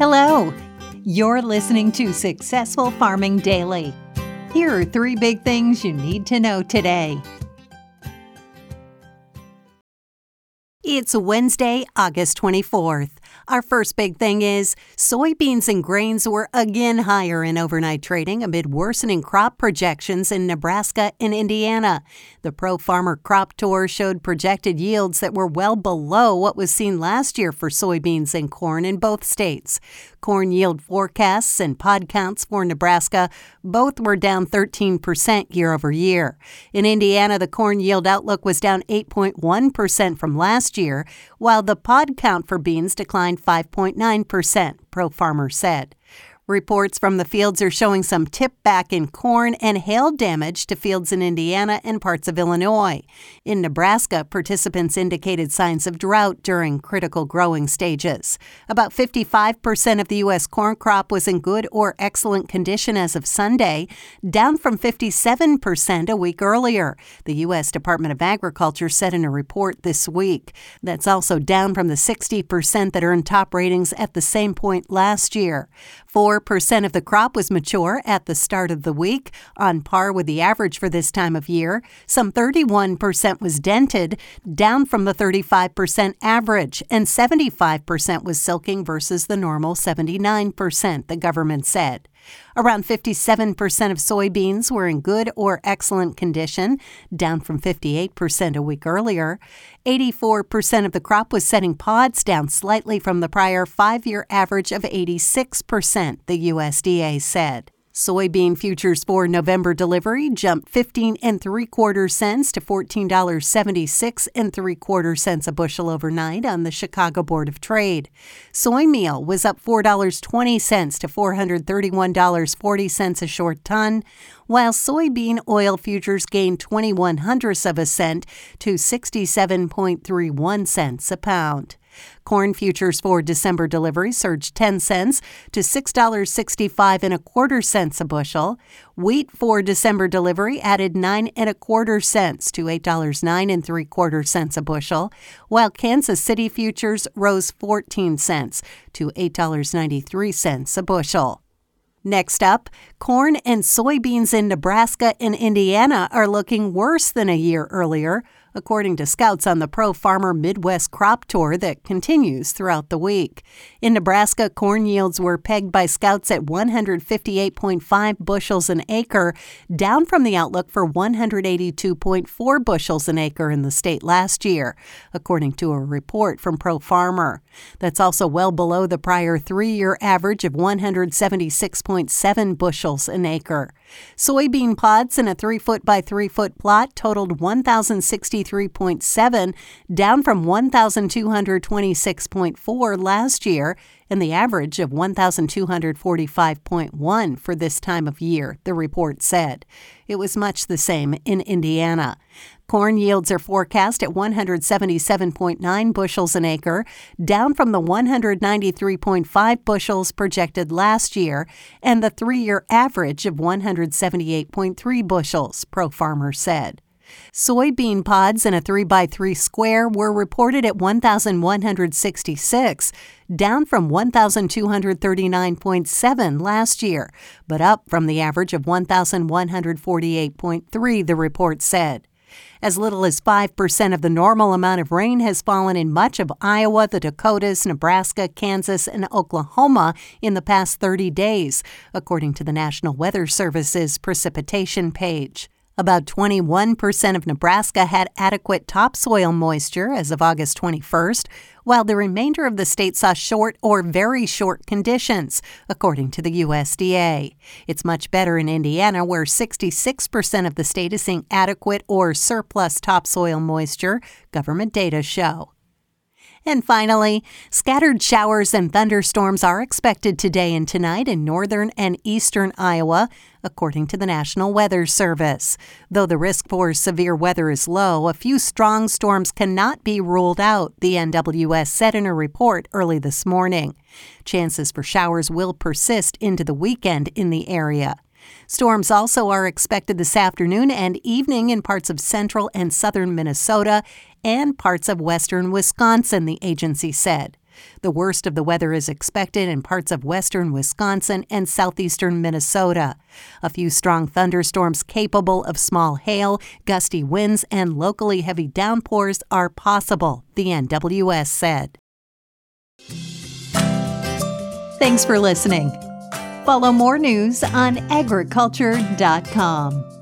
Hello. You're listening to Successful Farming Daily. Here are three big things you need to know today. It's Wednesday, August 24th. Our first big thing is soybeans and grains were again higher in overnight trading amid worsening crop projections in Nebraska and Indiana. The Pro Farmer Crop Tour showed projected yields that were well below what was seen last year for soybeans and corn in both states. Corn yield forecasts and pod counts for Nebraska both were down 13% year over year. In Indiana, the corn yield outlook was down 8.1% from last year, while the pod count for beans declined 5.9%, Pro Farmer said. Reports from the fields are showing some tip back in corn and hail damage to fields in Indiana and parts of Illinois. In Nebraska, participants indicated signs of drought during critical growing stages. About 55% of the U.S. corn crop was in good or excellent condition as of Sunday, down from 57% a week earlier, the U.S. Department of Agriculture said in a report this week. That's also down from the 60% that earned top ratings at the same point last year. 4% of the crop was mature at the start of the week, on par with the average for this time of year. Some 31% was dented, down from the 35% average, and 75% was silking versus the normal 79%, the government said. Around 57% of soybeans were in good or excellent condition, down from 58% a week earlier. 84% of the crop was setting pods, down slightly from the prior five year average of 86%, the USDA said. Soybean futures for November delivery jumped 15 and 3 quarter cents to $14.76 and 3 quarter cents a bushel overnight on the Chicago Board of Trade. Soy meal was up $4.20 to $431.40 a short ton, while soybean oil futures gained 21 hundredths of a cent to 67.31 cents a pound. Corn futures for December delivery surged 10 cents to $6.65 and a quarter cents a bushel. Wheat for December delivery added 9 and a quarter cents to $8.09 and 3 quarter cents a bushel, while Kansas City futures rose 14 cents to $8.93 a bushel. Next up, corn and soybeans in Nebraska and Indiana are looking worse than a year earlier, according to scouts on the Pro Farmer Midwest Crop Tour that continues throughout the week. In Nebraska, corn yields were pegged by scouts at 158.5 bushels an acre, down from the outlook for 182.4 bushels an acre in the state last year, according to a report from Pro Farmer. That's also well below the prior three year average of 176.7 bushels an acre. Soybean pods in a 3 foot by 3 foot plot totaled 1,063.7, down from 1,226.4 last year and the average of 1,245.1 for this time of year, the report said. It was much the same in Indiana. Corn yields are forecast at 177.9 bushels an acre, down from the 193.5 bushels projected last year and the three year average of 178.3 bushels, Pro Farmer said. Soybean pods in a 3x3 square were reported at 1,166, down from 1,239.7 last year, but up from the average of 1,148.3, the report said. As little as 5% of the normal amount of rain has fallen in much of Iowa, the Dakotas, Nebraska, Kansas, and Oklahoma in the past 30 days, according to the National Weather Service's precipitation page. About 21% of Nebraska had adequate topsoil moisture as of August 21st, while the remainder of the state saw short or very short conditions, according to the USDA. It's much better in Indiana, where 66% of the state is seeing adequate or surplus topsoil moisture, government data show. And finally, scattered showers and thunderstorms are expected today and tonight in northern and eastern Iowa, according to the National Weather Service. Though the risk for severe weather is low, a few strong storms cannot be ruled out, the NWS said in a report early this morning. Chances for showers will persist into the weekend in the area. Storms also are expected this afternoon and evening in parts of central and southern Minnesota and parts of western Wisconsin, the agency said. The worst of the weather is expected in parts of western Wisconsin and southeastern Minnesota. A few strong thunderstorms capable of small hail, gusty winds, and locally heavy downpours are possible, the NWS said. Thanks for listening. Follow more news on agriculture.com.